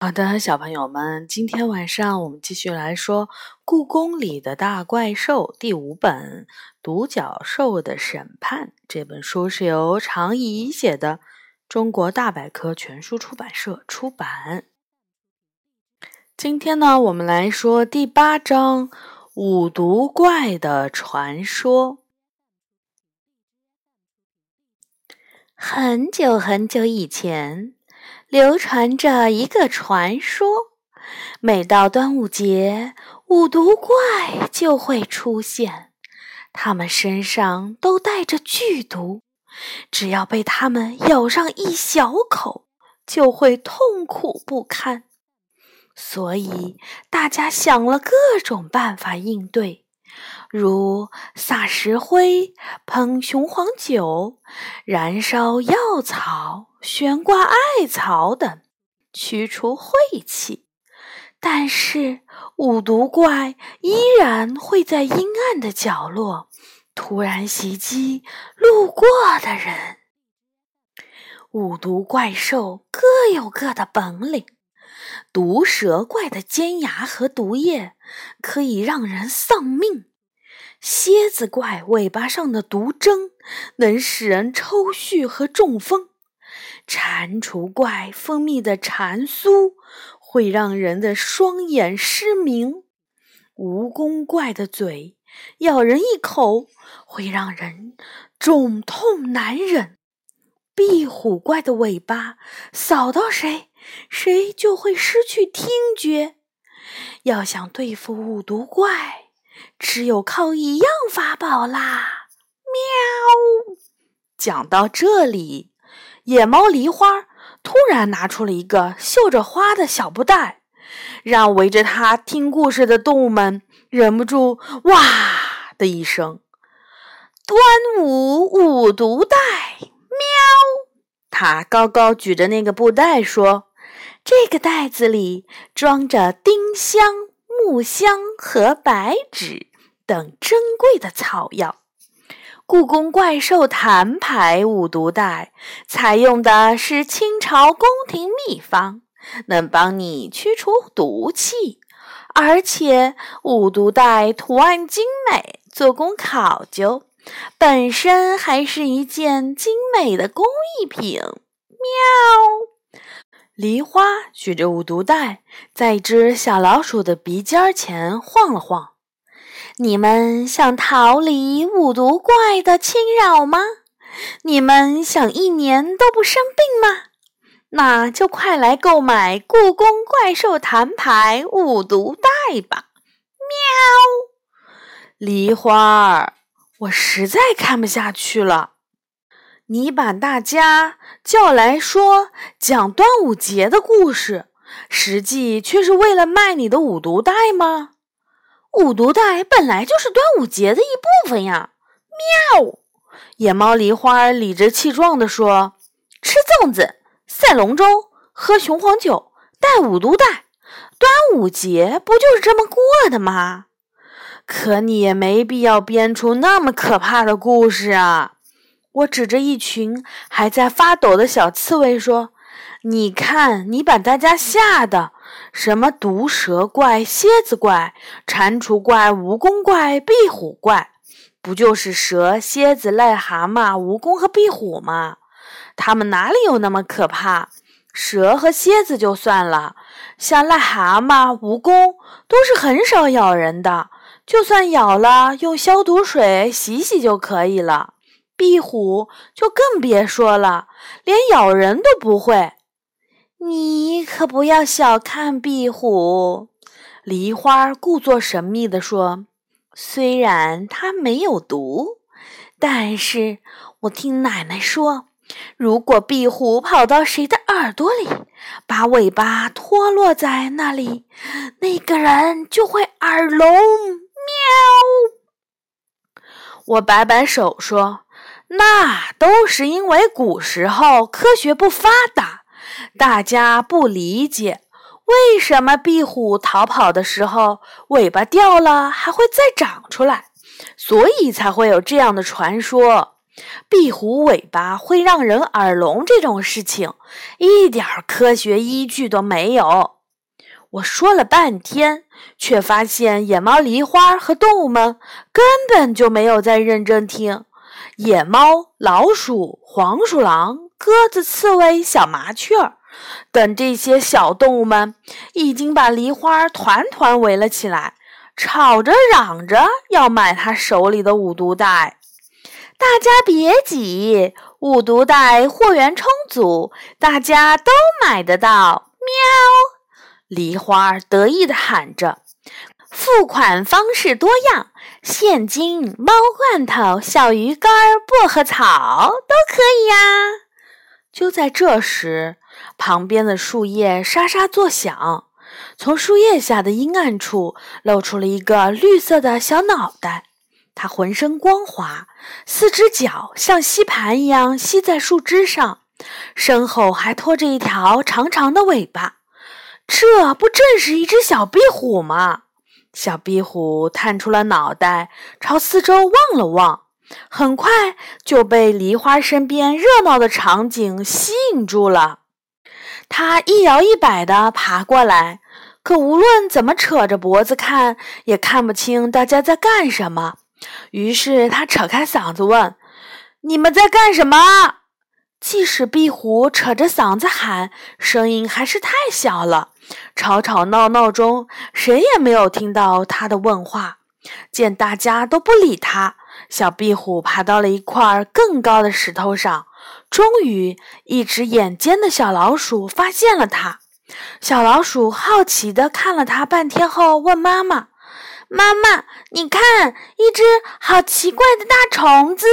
好的，小朋友们，今天晚上我们继续来说《故宫里的大怪兽》第五本《独角兽的审判》。这本书是由常怡写的，中国大百科全书出版社出版。今天呢，我们来说第八章《五毒怪的传说》。很久很久以前。流传着一个传说：每到端午节，五毒怪就会出现，它们身上都带着剧毒，只要被它们咬上一小口，就会痛苦不堪。所以大家想了各种办法应对，如撒石灰、喷雄黄酒、燃烧药草。悬挂艾草等，驱除晦气，但是五毒怪依然会在阴暗的角落突然袭击路过的人。五毒怪兽各有各的本领，毒蛇怪的尖牙和毒液可以让人丧命，蝎子怪尾巴上的毒针能使人抽搐和中风。蟾蜍怪分泌的蟾酥会让人的双眼失明，蜈蚣怪的嘴咬人一口会让人肿痛难忍，壁虎怪的尾巴扫到谁，谁就会失去听觉。要想对付五毒怪，只有靠一样法宝啦！喵。讲到这里。野猫梨花突然拿出了一个绣着花的小布袋，让围着它听故事的动物们忍不住“哇”的一声。端午五毒袋，喵！它高高举着那个布袋说：“这个袋子里装着丁香、木香和白芷等珍贵的草药。”故宫怪兽弹牌五毒袋采用的是清朝宫廷秘方，能帮你驱除毒气，而且五毒袋图案精美，做工考究，本身还是一件精美的工艺品。喵！梨花举着五毒袋，在一只小老鼠的鼻尖前晃了晃。你们想逃离五毒怪的侵扰吗？你们想一年都不生病吗？那就快来购买故宫怪兽弹牌五毒袋吧！喵，梨花儿，我实在看不下去了。你把大家叫来说讲端午节的故事，实际却是为了卖你的五毒袋吗？五毒袋本来就是端午节的一部分呀！喵！野猫梨花理直气壮地说：“吃粽子、赛龙舟、喝雄黄酒、带五毒袋，端午节不就是这么过的吗？可你也没必要编出那么可怕的故事啊！”我指着一群还在发抖的小刺猬说：“你看，你把大家吓的。”什么毒蛇怪、蝎子怪、蟾蜍怪、蜈蚣怪、壁虎怪，不就是蛇、蝎子、癞蛤蟆、蜈蚣和壁虎吗？它们哪里有那么可怕？蛇和蝎子就算了，像癞蛤蟆、蜈蚣都是很少咬人的，就算咬了，用消毒水洗洗就可以了。壁虎就更别说了，连咬人都不会。你可不要小看壁虎，梨花故作神秘地说：“虽然它没有毒，但是我听奶奶说，如果壁虎跑到谁的耳朵里，把尾巴脱落在那里，那个人就会耳聋。”喵！我摆摆手说：“那都是因为古时候科学不发达。”大家不理解为什么壁虎逃跑的时候尾巴掉了还会再长出来，所以才会有这样的传说。壁虎尾巴会让人耳聋这种事情，一点科学依据都没有。我说了半天，却发现野猫梨花和动物们根本就没有在认真听。野猫、老鼠、黄鼠狼、鸽子、刺猬、小麻雀等这些小动物们，已经把梨花团团围了起来，吵着嚷着要买他手里的五毒袋。大家别急，五毒袋货源充足，大家都买得到。喵！梨花得意地喊着：“付款方式多样，现金、猫罐头、小鱼干、薄荷草都可以呀。”就在这时，旁边的树叶沙沙作响，从树叶下的阴暗处露出了一个绿色的小脑袋。它浑身光滑，四只脚像吸盘一样吸在树枝上，身后还拖着一条长长的尾巴。这不正是一只小壁虎吗？小壁虎探出了脑袋，朝四周望了望，很快就被梨花身边热闹的场景吸引住了。它一摇一摆地爬过来，可无论怎么扯着脖子看，也看不清大家在干什么。于是他扯开嗓子问：“你们在干什么？”即使壁虎扯着嗓子喊，声音还是太小了。吵吵闹闹中，谁也没有听到他的问话。见大家都不理他，小壁虎爬到了一块更高的石头上。终于，一只眼尖的小老鼠发现了它。小老鼠好奇地看了它半天后，问妈妈：“妈妈，你看，一只好奇怪的大虫子。”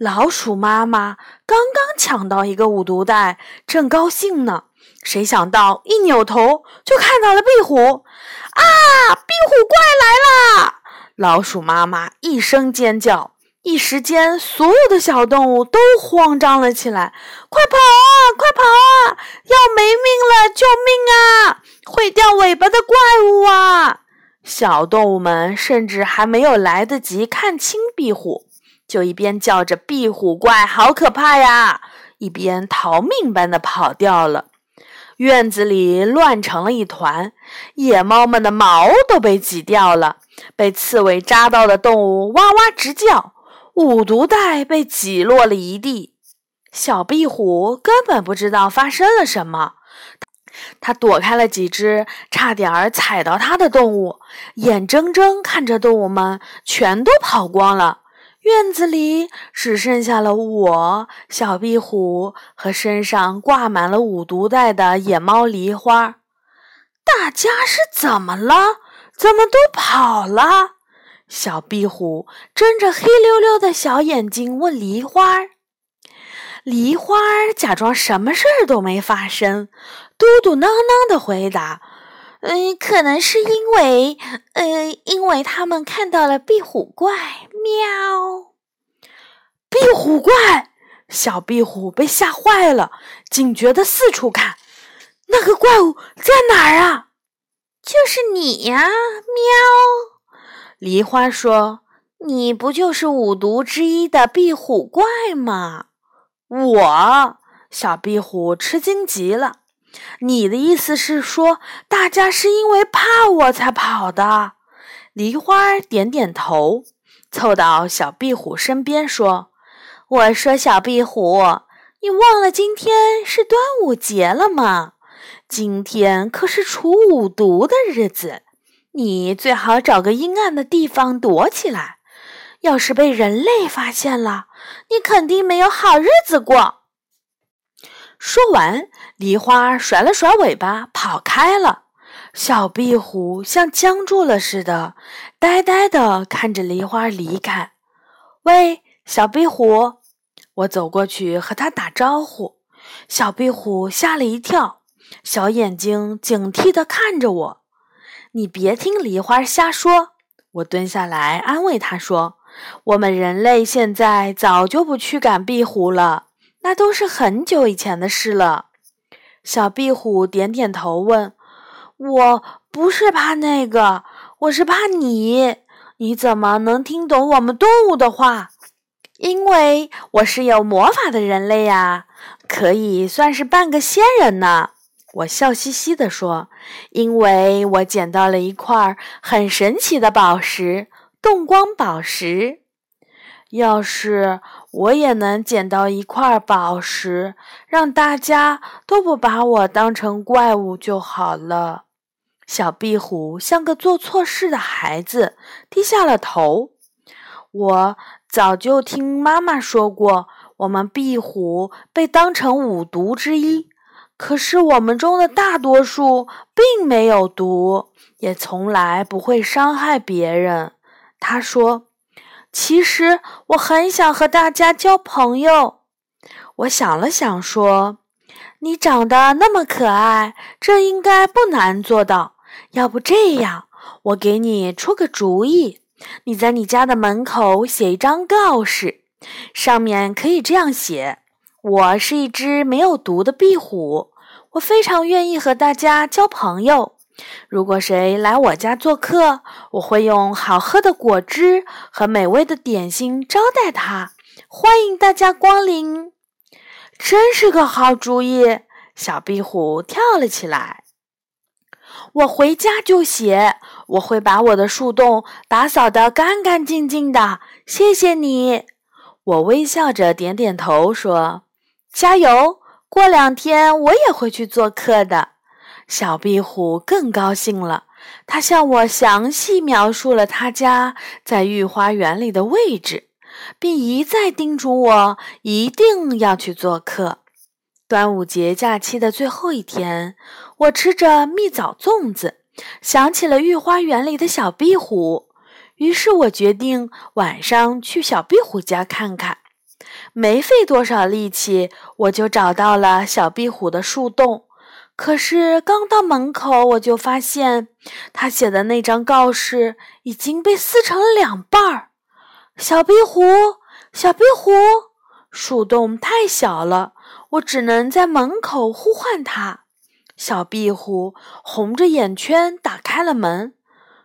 老鼠妈妈刚刚抢到一个五毒袋，正高兴呢。谁想到一扭头就看到了壁虎！啊，壁虎怪来了！老鼠妈妈一声尖叫，一时间所有的小动物都慌张了起来。快跑啊，快跑啊！要没命了！救命啊！会掉尾巴的怪物啊！小动物们甚至还没有来得及看清壁虎，就一边叫着“壁虎怪好可怕呀”，一边逃命般的跑掉了。院子里乱成了一团，野猫们的毛都被挤掉了，被刺猬扎到的动物哇哇直叫，五毒袋被挤落了一地。小壁虎根本不知道发生了什么，它躲开了几只差点儿踩到它的动物，眼睁睁看着动物们全都跑光了。院子里只剩下了我、小壁虎和身上挂满了五毒袋的野猫梨花。大家是怎么了？怎么都跑了？小壁虎睁着黑溜溜的小眼睛问梨花。梨花假装什么事儿都没发生，嘟嘟囔囔的回答。嗯，可能是因为，呃，因为他们看到了壁虎怪。喵！壁虎怪，小壁虎被吓坏了，警觉的四处看。那个怪物在哪儿啊？就是你呀！喵！梨花说：“你不就是五毒之一的壁虎怪吗？”我，小壁虎吃惊极了。你的意思是说，大家是因为怕我才跑的？梨花点点头，凑到小壁虎身边说：“我说，小壁虎，你忘了今天是端午节了吗？今天可是除五毒的日子，你最好找个阴暗的地方躲起来。要是被人类发现了，你肯定没有好日子过。”说完，梨花甩了甩尾巴，跑开了。小壁虎像僵住了似的，呆呆地看着梨花离开。喂，小壁虎！我走过去和它打招呼。小壁虎吓了一跳，小眼睛警惕地看着我。你别听梨花瞎说。我蹲下来安慰它说：“我们人类现在早就不驱赶壁虎了。”那都是很久以前的事了。小壁虎点点头，问：“我不是怕那个，我是怕你。你怎么能听懂我们动物的话？”因为我是有魔法的人类呀，可以算是半个仙人呢。我笑嘻嘻地说：“因为我捡到了一块很神奇的宝石——动光宝石。要是我也能捡到一块宝石，让大家都不把我当成怪物就好了。”小壁虎像个做错事的孩子，低下了头。我早就听妈妈说过，我们壁虎被当成五毒之一。可是我们中的大多数并没有毒，也从来不会伤害别人。他说：“其实我很想和大家交朋友。”我想了想说：“你长得那么可爱，这应该不难做到。要不这样，我给你出个主意，你在你家的门口写一张告示，上面可以这样写：我是一只没有毒的壁虎。”我非常愿意和大家交朋友。如果谁来我家做客，我会用好喝的果汁和美味的点心招待他。欢迎大家光临，真是个好主意！小壁虎跳了起来。我回家就写，我会把我的树洞打扫得干干净净的。谢谢你。我微笑着点点头，说：“加油。”过两天我也会去做客的。小壁虎更高兴了，他向我详细描述了他家在御花园里的位置，并一再叮嘱我一定要去做客。端午节假期的最后一天，我吃着蜜枣粽子，想起了御花园里的小壁虎，于是我决定晚上去小壁虎家看看。没费多少力气，我就找到了小壁虎的树洞。可是刚到门口，我就发现他写的那张告示已经被撕成了两半儿。小壁虎，小壁虎，树洞太小了，我只能在门口呼唤它。小壁虎红着眼圈打开了门。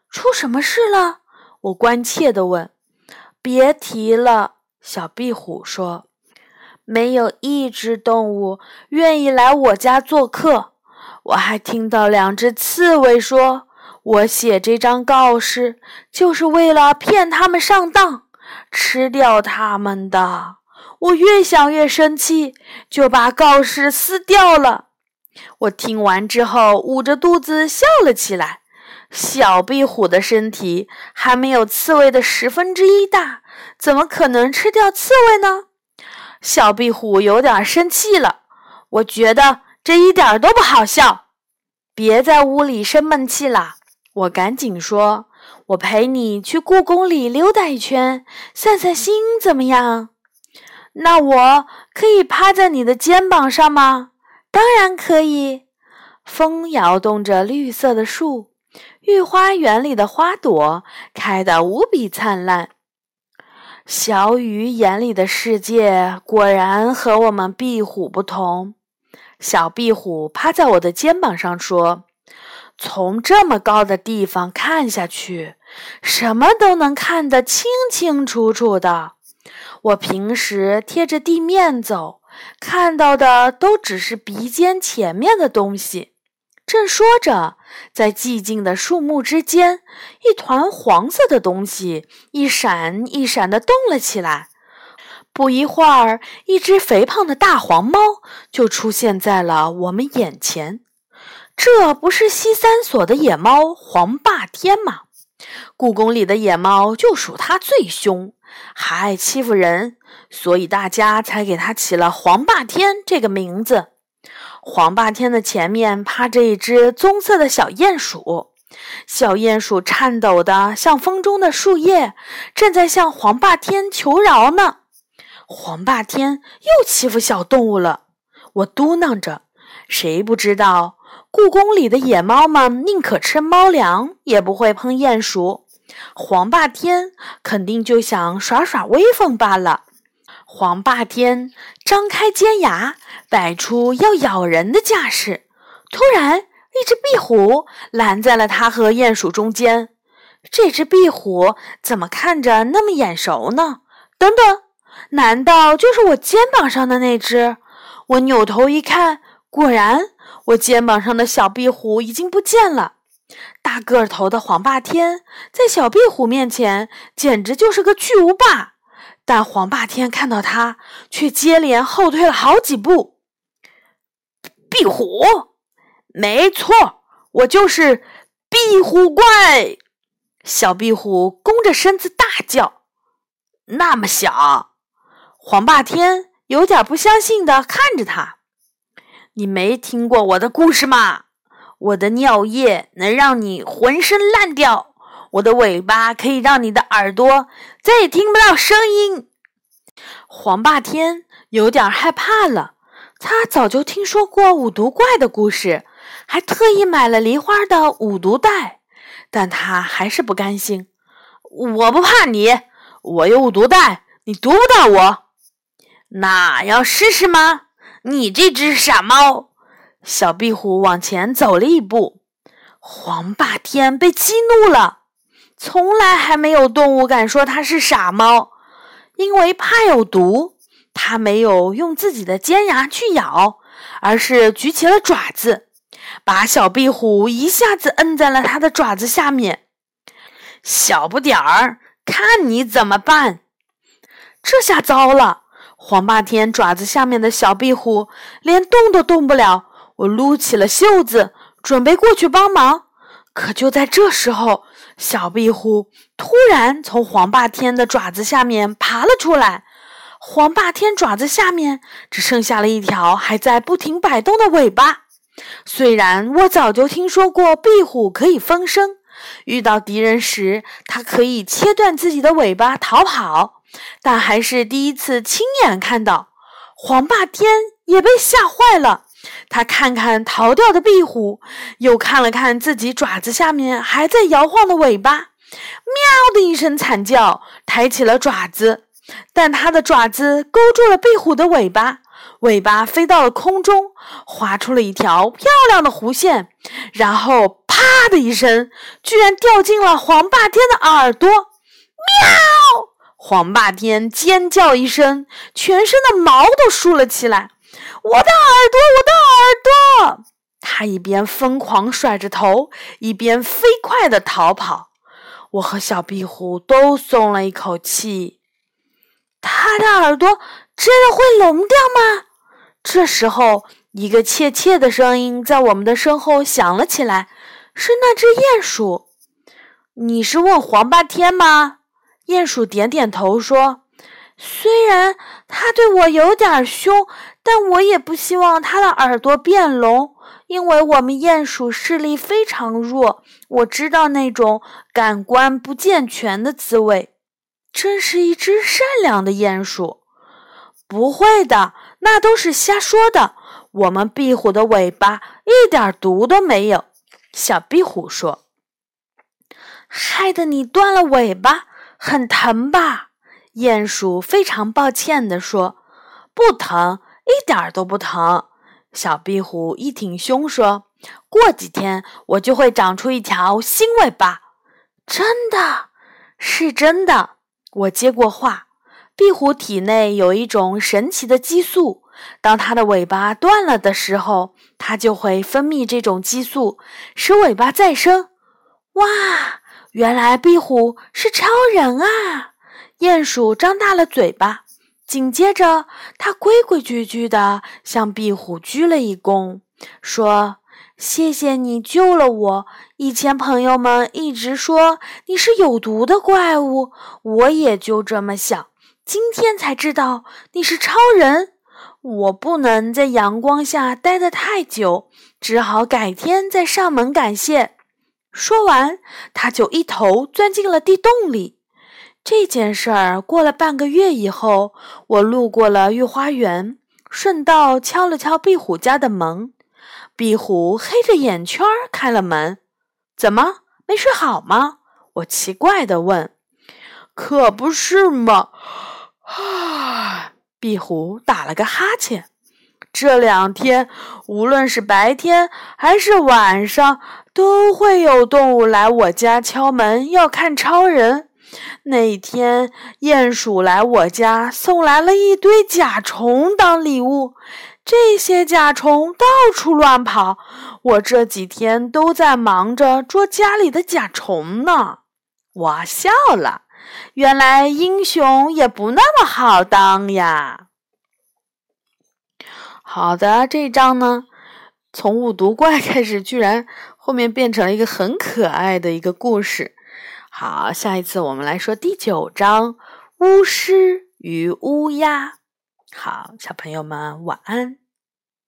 出什么事了？我关切地问。别提了。小壁虎说：“没有一只动物愿意来我家做客。我还听到两只刺猬说，我写这张告示就是为了骗他们上当，吃掉他们的。我越想越生气，就把告示撕掉了。”我听完之后，捂着肚子笑了起来。小壁虎的身体还没有刺猬的十分之一大。怎么可能吃掉刺猬呢？小壁虎有点生气了。我觉得这一点都不好笑。别在屋里生闷气了。我赶紧说：“我陪你去故宫里溜达一圈，散散心，怎么样？”那我可以趴在你的肩膀上吗？当然可以。风摇动着绿色的树，御花园里的花朵开得无比灿烂。小雨眼里的世界果然和我们壁虎不同。小壁虎趴在我的肩膀上说：“从这么高的地方看下去，什么都能看得清清楚楚的。我平时贴着地面走，看到的都只是鼻尖前面的东西。”正说着，在寂静的树木之间，一团黄色的东西一闪一闪地动了起来。不一会儿，一只肥胖的大黄猫就出现在了我们眼前。这不是西三所的野猫黄霸天吗？故宫里的野猫就属它最凶，还爱欺负人，所以大家才给它起了黄霸天这个名字。黄霸天的前面趴着一只棕色的小鼹鼠，小鼹鼠颤抖的像风中的树叶，正在向黄霸天求饶呢。黄霸天又欺负小动物了，我嘟囔着：“谁不知道，故宫里的野猫们宁可吃猫粮，也不会碰鼹鼠。黄霸天肯定就想耍耍威风罢了。”黄霸天张开尖牙，摆出要咬人的架势。突然，一只壁虎拦在了他和鼹鼠中间。这只壁虎怎么看着那么眼熟呢？等等，难道就是我肩膀上的那只？我扭头一看，果然，我肩膀上的小壁虎已经不见了。大个头的黄霸天在小壁虎面前简直就是个巨无霸，但黄霸天看到他，却接连后退了好几步。壁虎，没错，我就是壁虎怪。小壁虎弓着身子大叫：“那么小！”黄霸天有点不相信的看着他：“你没听过我的故事吗？我的尿液能让你浑身烂掉，我的尾巴可以让你的耳朵再也听不到声音。”黄霸天有点害怕了，他早就听说过五毒怪的故事，还特意买了梨花的五毒袋。但他还是不甘心。我不怕你，我有五毒袋，你毒不到我。那要试试吗？你这只傻猫！小壁虎往前走了一步，黄霸天被激怒了。从来还没有动物敢说它是傻猫，因为怕有毒，它没有用自己的尖牙去咬，而是举起了爪子。把小壁虎一下子摁在了它的爪子下面，小不点儿，看你怎么办！这下糟了，黄霸天爪子下面的小壁虎连动都动不了。我撸起了袖子，准备过去帮忙。可就在这时候，小壁虎突然从黄霸天的爪子下面爬了出来。黄霸天爪子下面只剩下了一条还在不停摆动的尾巴。虽然我早就听说过壁虎可以风声，遇到敌人时它可以切断自己的尾巴逃跑，但还是第一次亲眼看到。黄霸天也被吓坏了，他看看逃掉的壁虎，又看了看自己爪子下面还在摇晃的尾巴，喵的一声惨叫，抬起了爪子，但它的爪子勾住了壁虎的尾巴。尾巴飞到了空中，划出了一条漂亮的弧线，然后啪的一声，居然掉进了黄霸天的耳朵。喵！黄霸天尖叫一声，全身的毛都竖了起来。我的耳朵，我的耳朵！他一边疯狂甩着头，一边飞快地逃跑。我和小壁虎都松了一口气。他的耳朵真的会聋掉吗？这时候，一个怯怯的声音在我们的身后响了起来，是那只鼹鼠。你是问黄霸天吗？鼹鼠点点头说：“虽然他对我有点凶，但我也不希望他的耳朵变聋，因为我们鼹鼠视力非常弱，我知道那种感官不健全的滋味。真是一只善良的鼹鼠。不会的。”那都是瞎说的。我们壁虎的尾巴一点毒都没有。小壁虎说：“害得你断了尾巴，很疼吧？”鼹鼠非常抱歉地说：“不疼，一点都不疼。”小壁虎一挺胸说：“过几天我就会长出一条新尾巴。”真的是真的。我接过话。壁虎体内有一种神奇的激素，当它的尾巴断了的时候，它就会分泌这种激素，使尾巴再生。哇，原来壁虎是超人啊！鼹鼠张大了嘴巴，紧接着它规规矩矩地向壁虎鞠了一躬，说：“谢谢你救了我。以前朋友们一直说你是有毒的怪物，我也就这么想。”今天才知道你是超人，我不能在阳光下待得太久，只好改天再上门感谢。说完，他就一头钻进了地洞里。这件事儿过了半个月以后，我路过了御花园，顺道敲了敲壁虎家的门。壁虎黑着眼圈开了门：“怎么没睡好吗？”我奇怪地问。“可不是嘛。”啊！壁虎打了个哈欠。这两天，无论是白天还是晚上，都会有动物来我家敲门，要看超人。那天鼹鼠来我家，送来了一堆甲虫当礼物。这些甲虫到处乱跑，我这几天都在忙着捉家里的甲虫呢。我笑了，原来英雄也不那么好当呀。好的，这一章呢，从五毒怪开始，居然后面变成了一个很可爱的一个故事。好，下一次我们来说第九章巫师与乌鸦。好，小朋友们晚安。